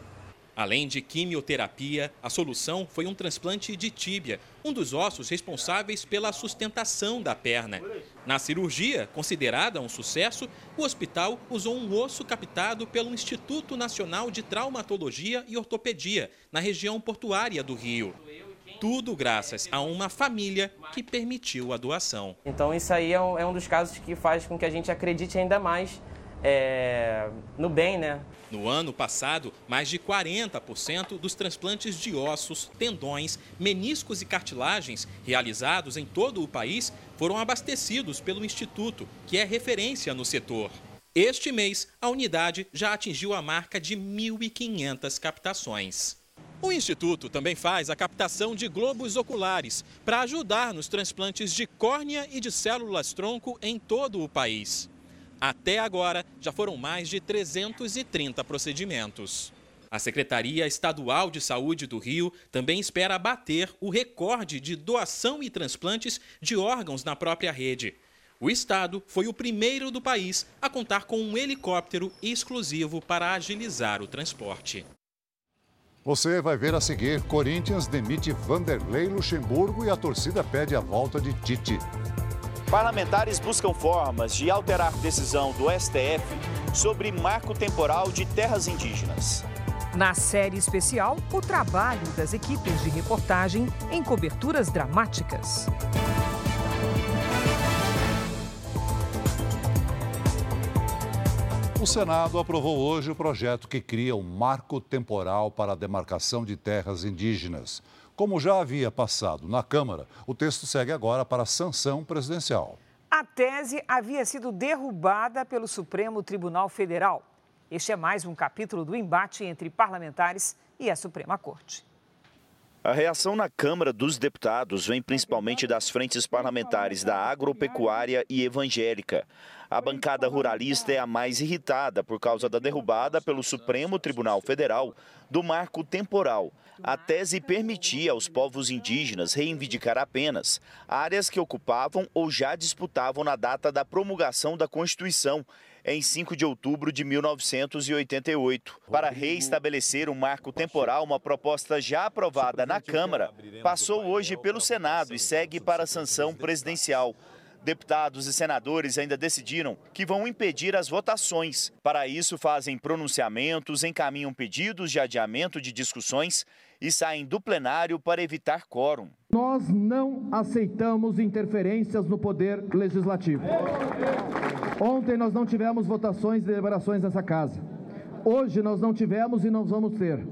Além de quimioterapia, a solução foi um transplante de tíbia, um dos ossos responsáveis pela sustentação da perna. Na cirurgia, considerada um sucesso, o hospital usou um osso captado pelo Instituto Nacional de Traumatologia e Ortopedia, na região portuária do Rio. Tudo graças a uma família que permitiu a doação. Então, isso aí é um, é dos casos que faz com que a gente acredite ainda mais é, no bem, né? No ano passado, mais de 40% dos transplantes de ossos, tendões, meniscos e cartilagens realizados em todo o país foram abastecidos pelo Instituto, que é referência no setor. Este mês, a unidade já atingiu a marca de 1.500 captações. O Instituto também faz a captação de globos oculares para ajudar nos transplantes de córnea e de células-tronco em todo o país. Até agora, já foram mais de 330 procedimentos. A Secretaria Estadual de Saúde do Rio também espera bater o recorde de doação e transplantes de órgãos na própria rede. O estado foi o primeiro do país a contar com um helicóptero exclusivo para agilizar o transporte. Você vai ver a seguir: Corinthians demite Vanderlei Luxemburgo e a torcida pede a volta de Tite. Parlamentares buscam formas de alterar decisão do STF sobre marco temporal de terras indígenas. Na série especial, o trabalho das equipes de reportagem em coberturas dramáticas. O Senado aprovou hoje o projeto que cria um marco temporal para a demarcação de terras indígenas. Como já havia passado na Câmara, o texto segue agora para a sanção presidencial. A tese havia sido derrubada pelo Supremo Tribunal Federal. Este é mais um capítulo do embate entre parlamentares e a Suprema Corte. A reação na Câmara dos Deputados vem principalmente das frentes parlamentares da agropecuária e evangélica. A bancada ruralista é a mais irritada por causa da derrubada pelo Supremo Tribunal Federal do marco temporal. A tese permitia aos povos indígenas reivindicar apenas áreas que ocupavam ou já disputavam na data da promulgação da Constituição, em 5 de outubro de 1988. Para reestabelecer um marco temporal, uma proposta já aprovada na Câmara passou hoje pelo Senado e segue para a sanção presidencial. Deputados e senadores ainda decidiram que vão impedir as votações. Para isso, fazem pronunciamentos, encaminham pedidos de adiamento de discussões e saem do plenário para evitar quórum. Nós não aceitamos interferências no poder legislativo. Ontem nós não tivemos votações e deliberações nessa casa. Hoje nós não tivemos e não vamos ter.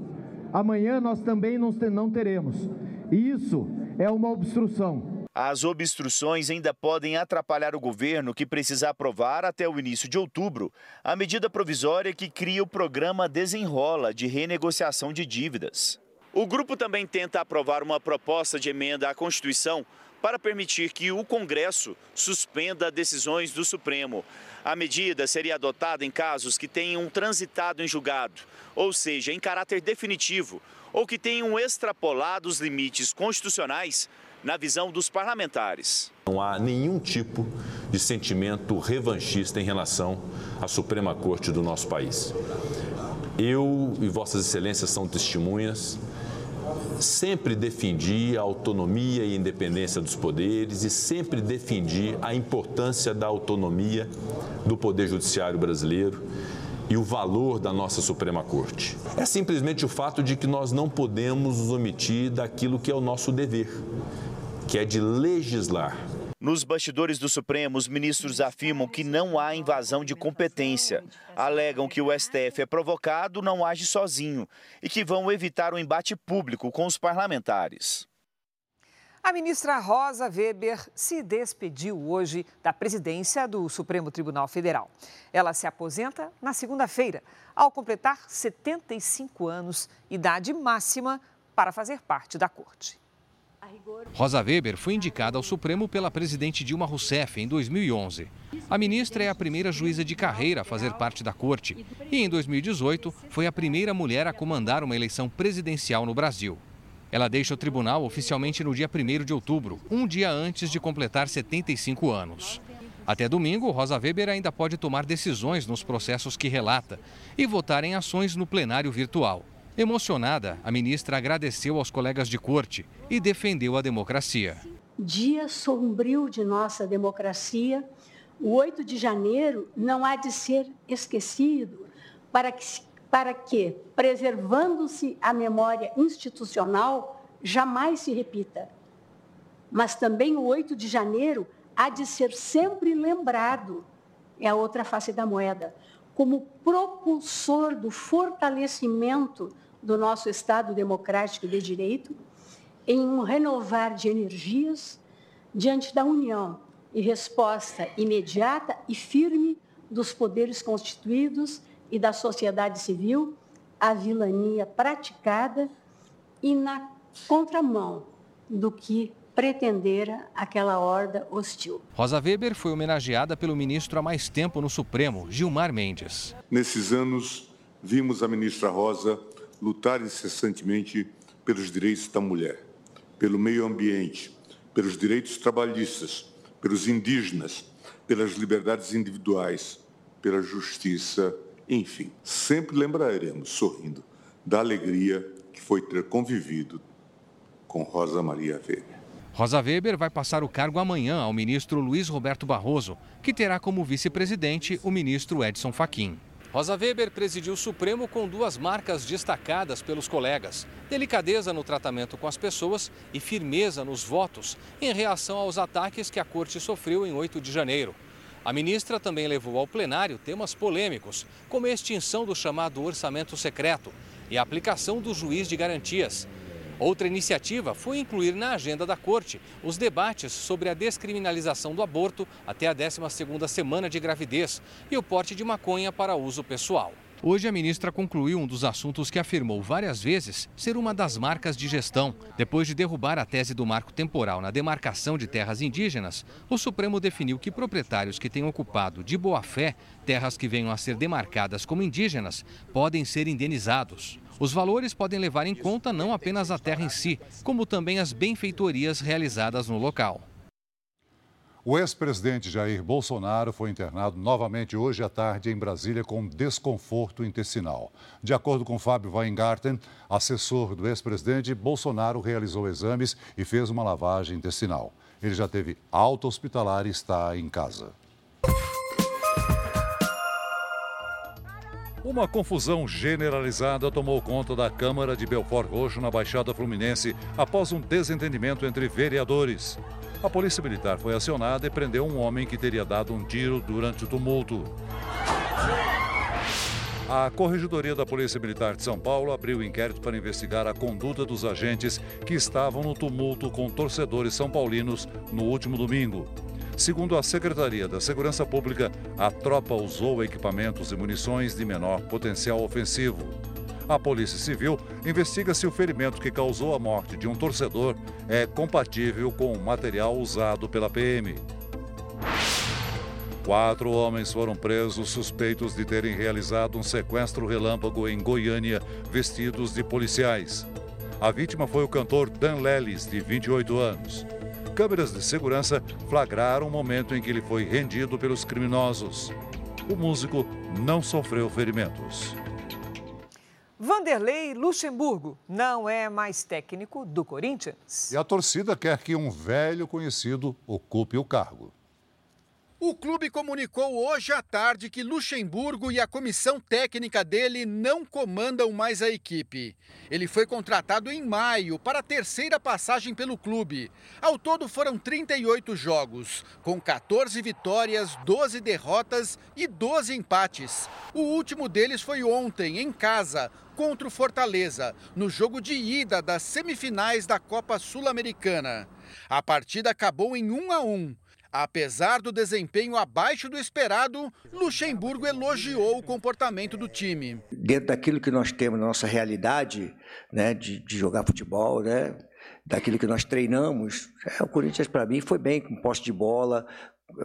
Amanhã nós também não teremos. E isso é uma obstrução. As obstruções ainda podem atrapalhar o governo, que precisa aprovar até o início de outubro a medida provisória que cria o programa Desenrola de renegociação de dívidas. O grupo também tenta aprovar uma proposta de emenda à Constituição para permitir que o Congresso suspenda decisões do Supremo. A medida seria adotada em casos que tenham transitado em julgado, ou seja, em caráter definitivo, ou que tenham extrapolado os limites constitucionais na visão dos parlamentares. Não há nenhum tipo de sentimento revanchista em relação à Suprema Corte do nosso país. Eu e Vossas Excelências são testemunhas sempre defendi a autonomia e independência dos poderes e sempre defendi a importância da autonomia do Poder Judiciário brasileiro e o valor da nossa Suprema Corte. É simplesmente o fato de que nós não podemos nos omitir daquilo que é o nosso dever, que é de legislar nos bastidores do Supremo, os ministros afirmam que não há invasão de competência. Alegam que o STF é provocado, não age sozinho e que vão evitar o um embate público com os parlamentares. A ministra Rosa Weber se despediu hoje da presidência do Supremo Tribunal Federal. Ela se aposenta na segunda-feira, ao completar 75 anos, idade máxima para fazer parte da corte. Rosa Weber foi indicada ao Supremo pela presidente Dilma Rousseff em 2011. A ministra é a primeira juíza de carreira a fazer parte da corte e, em 2018, foi a primeira mulher a comandar uma eleição presidencial no Brasil. Ela deixa o tribunal oficialmente no dia 1 de outubro, um dia antes de completar 75 anos. Até domingo, Rosa Weber ainda pode tomar decisões nos processos que relata e votar em ações no plenário virtual. Emocionada, a ministra agradeceu aos colegas de corte e defendeu a democracia. Dia sombrio de nossa democracia, o 8 de janeiro não há de ser esquecido para que, para que preservando-se a memória institucional, jamais se repita. Mas também o 8 de janeiro há de ser sempre lembrado, é a outra face da moeda, como propulsor do fortalecimento do nosso Estado democrático de direito em um renovar de energias diante da união e resposta imediata e firme dos poderes constituídos e da sociedade civil à vilania praticada e na contramão do que pretendera aquela horda hostil. Rosa Weber foi homenageada pelo ministro há mais tempo no Supremo, Gilmar Mendes. Nesses anos, vimos a ministra Rosa lutar incessantemente pelos direitos da mulher, pelo meio ambiente, pelos direitos trabalhistas, pelos indígenas, pelas liberdades individuais, pela justiça, enfim. Sempre lembraremos, sorrindo, da alegria que foi ter convivido com Rosa Maria Weber. Rosa Weber vai passar o cargo amanhã ao ministro Luiz Roberto Barroso, que terá como vice-presidente o ministro Edson Fachin. Rosa Weber presidiu o Supremo com duas marcas destacadas pelos colegas: delicadeza no tratamento com as pessoas e firmeza nos votos, em reação aos ataques que a corte sofreu em 8 de janeiro. A ministra também levou ao plenário temas polêmicos, como a extinção do chamado orçamento secreto e a aplicação do juiz de garantias. Outra iniciativa foi incluir na agenda da corte os debates sobre a descriminalização do aborto até a 12ª semana de gravidez e o porte de maconha para uso pessoal. Hoje, a ministra concluiu um dos assuntos que afirmou várias vezes ser uma das marcas de gestão. Depois de derrubar a tese do marco temporal na demarcação de terras indígenas, o Supremo definiu que proprietários que tenham ocupado de boa-fé terras que venham a ser demarcadas como indígenas podem ser indenizados. Os valores podem levar em conta não apenas a terra em si, como também as benfeitorias realizadas no local. O ex-presidente Jair Bolsonaro foi internado novamente hoje à tarde em Brasília com desconforto intestinal. De acordo com Fábio Weingarten, assessor do ex-presidente, Bolsonaro realizou exames e fez uma lavagem intestinal. Ele já teve alta hospitalar e está em casa. Uma confusão generalizada tomou conta da Câmara de Belfort Roxo, na Baixada Fluminense, após um desentendimento entre vereadores. A Polícia Militar foi acionada e prendeu um homem que teria dado um tiro durante o tumulto. A Corregedoria da Polícia Militar de São Paulo abriu inquérito para investigar a conduta dos agentes que estavam no tumulto com torcedores são paulinos no último domingo. Segundo a Secretaria da Segurança Pública, a tropa usou equipamentos e munições de menor potencial ofensivo. A Polícia Civil investiga se o ferimento que causou a morte de um torcedor é compatível com o material usado pela PM. Quatro homens foram presos suspeitos de terem realizado um sequestro relâmpago em Goiânia, vestidos de policiais. A vítima foi o cantor Dan Lelis, de 28 anos. Câmeras de segurança flagraram o momento em que ele foi rendido pelos criminosos. O músico não sofreu ferimentos. Vanderlei Luxemburgo não é mais técnico do Corinthians. E a torcida quer que um velho conhecido ocupe o cargo. O clube comunicou hoje à tarde que Luxemburgo e a comissão técnica dele não comandam mais a equipe. Ele foi contratado em maio para a terceira passagem pelo clube. Ao todo foram 38 jogos, com 14 vitórias, 12 derrotas e 12 empates. O último deles foi ontem, em casa, contra o Fortaleza, no jogo de ida das semifinais da Copa Sul-Americana. A partida acabou em 1 a 1. Apesar do desempenho abaixo do esperado, Luxemburgo elogiou o comportamento do time. Dentro daquilo que nós temos na nossa realidade, né, de, de jogar futebol, né, daquilo que nós treinamos, é, o Corinthians para mim foi bem com posse de bola,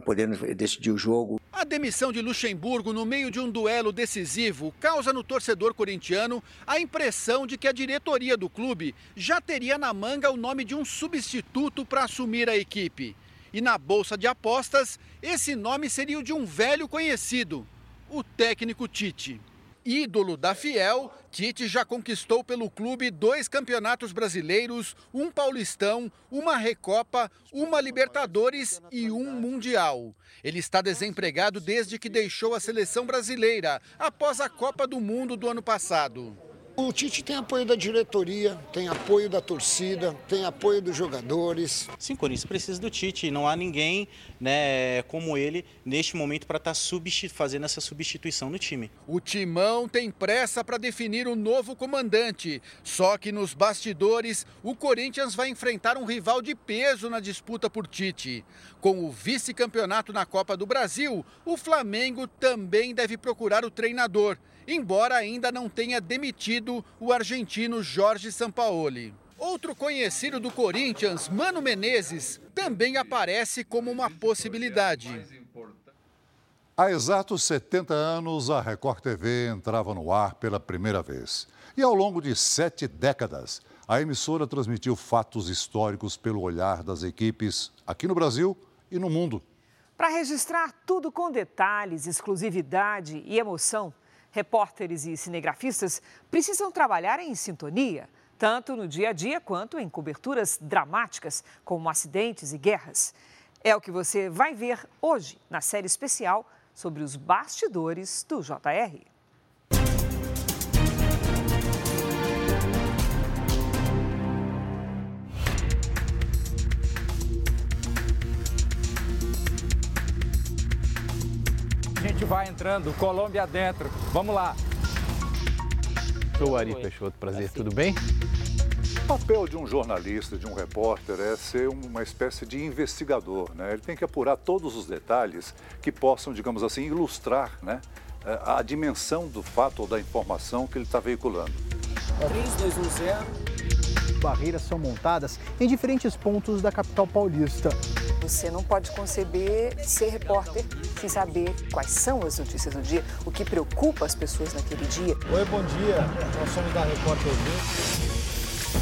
podendo decidir o jogo. A demissão de Luxemburgo no meio de um duelo decisivo causa no torcedor corintiano a impressão de que a diretoria do clube já teria na manga o nome de um substituto para assumir a equipe. E na bolsa de apostas, esse nome seria o de um velho conhecido, o técnico Tite. Ídolo da Fiel, Tite já conquistou pelo clube dois campeonatos brasileiros, um paulistão, uma Recopa, uma Libertadores e um Mundial. Ele está desempregado desde que deixou a seleção brasileira, após a Copa do Mundo do ano passado. O Tite tem apoio da diretoria, tem apoio da torcida, tem apoio dos jogadores. Sim, Corinthians precisa do Tite. Não há ninguém né, como ele neste momento para estar tá fazendo essa substituição no time. O Timão tem pressa para definir o novo comandante. Só que nos bastidores, o Corinthians vai enfrentar um rival de peso na disputa por Tite. Com o vice-campeonato na Copa do Brasil, o Flamengo também deve procurar o treinador embora ainda não tenha demitido o argentino Jorge Sampaoli. Outro conhecido do Corinthians, Mano Menezes, também aparece como uma possibilidade. Há exatos 70 anos, a Record TV entrava no ar pela primeira vez. E ao longo de sete décadas, a emissora transmitiu fatos históricos pelo olhar das equipes aqui no Brasil e no mundo. Para registrar tudo com detalhes, exclusividade e emoção, repórteres e cinegrafistas precisam trabalhar em sintonia, tanto no dia a dia quanto em coberturas dramáticas, como acidentes e guerras. É o que você vai ver hoje na série especial sobre os bastidores do JR. vai entrando, Colômbia dentro. Vamos lá. Sou Ari Peixoto, prazer, tudo bem? O papel de um jornalista, de um repórter, é ser uma espécie de investigador. Né? Ele tem que apurar todos os detalhes que possam, digamos assim, ilustrar né, a dimensão do fato ou da informação que ele está veiculando. 3, 2, 1, 0 barreiras são montadas em diferentes pontos da capital paulista. Você não pode conceber ser repórter sem saber quais são as notícias do dia, o que preocupa as pessoas naquele dia. Oi, bom dia. Nós somos da Record TV.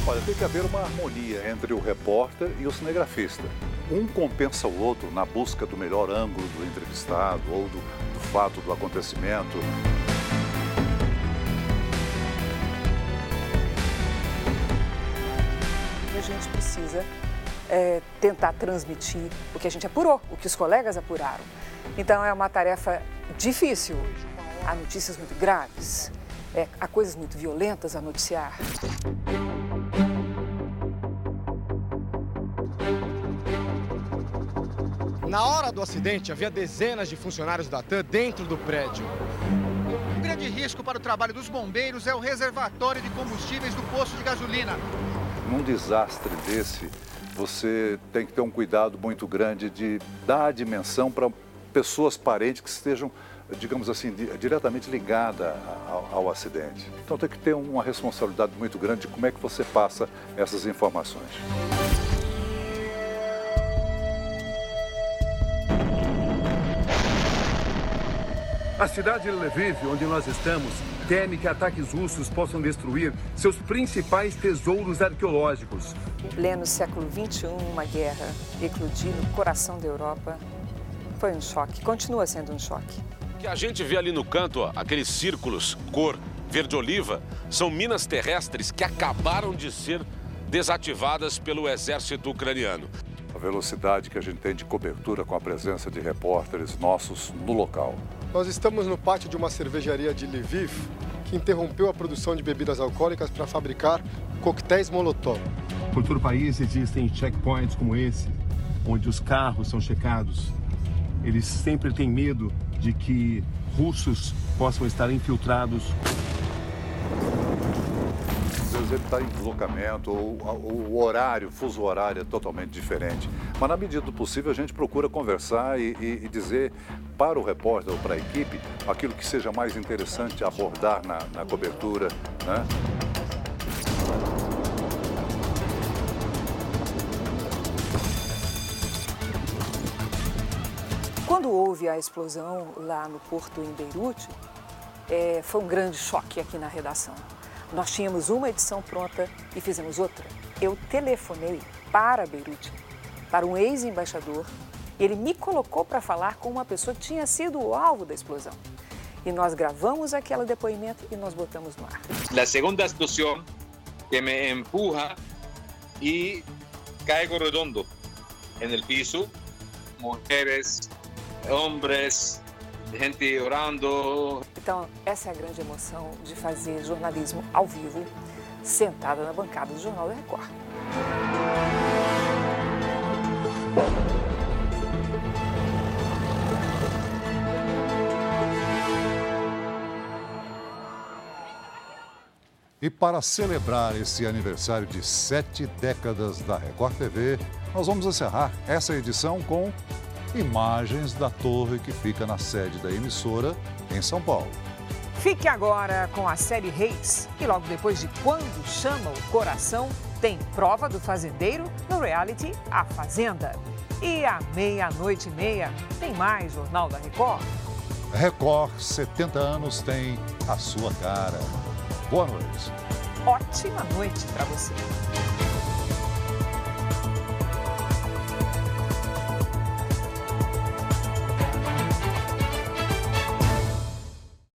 Olha, tem que haver uma harmonia entre o repórter e o cinegrafista. Um compensa o outro na busca do melhor ângulo do entrevistado ou do, do fato do acontecimento. A gente precisa é, tentar transmitir o que a gente apurou, o que os colegas apuraram. Então é uma tarefa difícil. Há notícias muito graves, é, há coisas muito violentas a noticiar. Na hora do acidente, havia dezenas de funcionários da TAM dentro do prédio. Um grande risco para o trabalho dos bombeiros é o reservatório de combustíveis do posto de gasolina. Num desastre desse, você tem que ter um cuidado muito grande de dar a dimensão para pessoas parentes que estejam, digamos assim, diretamente ligadas ao, ao, acidente. Então tem que ter uma responsabilidade muito grande de como é que você passa essas informações. A cidade de Lviv, onde nós estamos, teme que ataques russos possam destruir seus principais tesouros arqueológicos. Pleno século XXI, uma guerra eclodir no coração da Europa. Foi um choque, continua sendo um choque. O que a gente vê ali no canto, ó, aqueles círculos cor verde-oliva, são minas terrestres que acabaram de ser desativadas pelo exército ucraniano. A velocidade que a gente tem de cobertura com a presença de repórteres nossos no local. Nós estamos no pátio de uma cervejaria de Lviv que interrompeu a produção de bebidas alcoólicas para fabricar coquetéis Molotov. Por todo o país existem checkpoints como esse, onde os carros são checados. Eles sempre têm medo de que russos possam estar infiltrados ele está em deslocamento, ou, o horário, fuso horário é totalmente diferente. Mas na medida do possível a gente procura conversar e, e, e dizer para o repórter ou para a equipe aquilo que seja mais interessante abordar na, na cobertura. Né? Quando houve a explosão lá no porto em Beirute, é, foi um grande choque aqui na redação. Nós tínhamos uma edição pronta e fizemos outra. Eu telefonei para Beirute, para um ex-embaixador, e ele me colocou para falar com uma pessoa que tinha sido o alvo da explosão. E nós gravamos aquele depoimento e nós botamos no ar. A segunda explosão que me empuja e caigo redondo no piso, mulheres, homens, gente orando. Então, essa é a grande emoção de fazer jornalismo ao vivo, sentada na bancada do Jornal da Record. E para celebrar esse aniversário de sete décadas da Record TV, nós vamos encerrar essa edição com imagens da torre que fica na sede da emissora em São Paulo. Fique agora com a série Reis e logo depois de Quando Chama o Coração, tem prova do fazendeiro no reality A Fazenda. E à meia-noite e meia tem mais Jornal da Record. Record 70 anos tem a sua cara. Boa noite. Ótima noite para você.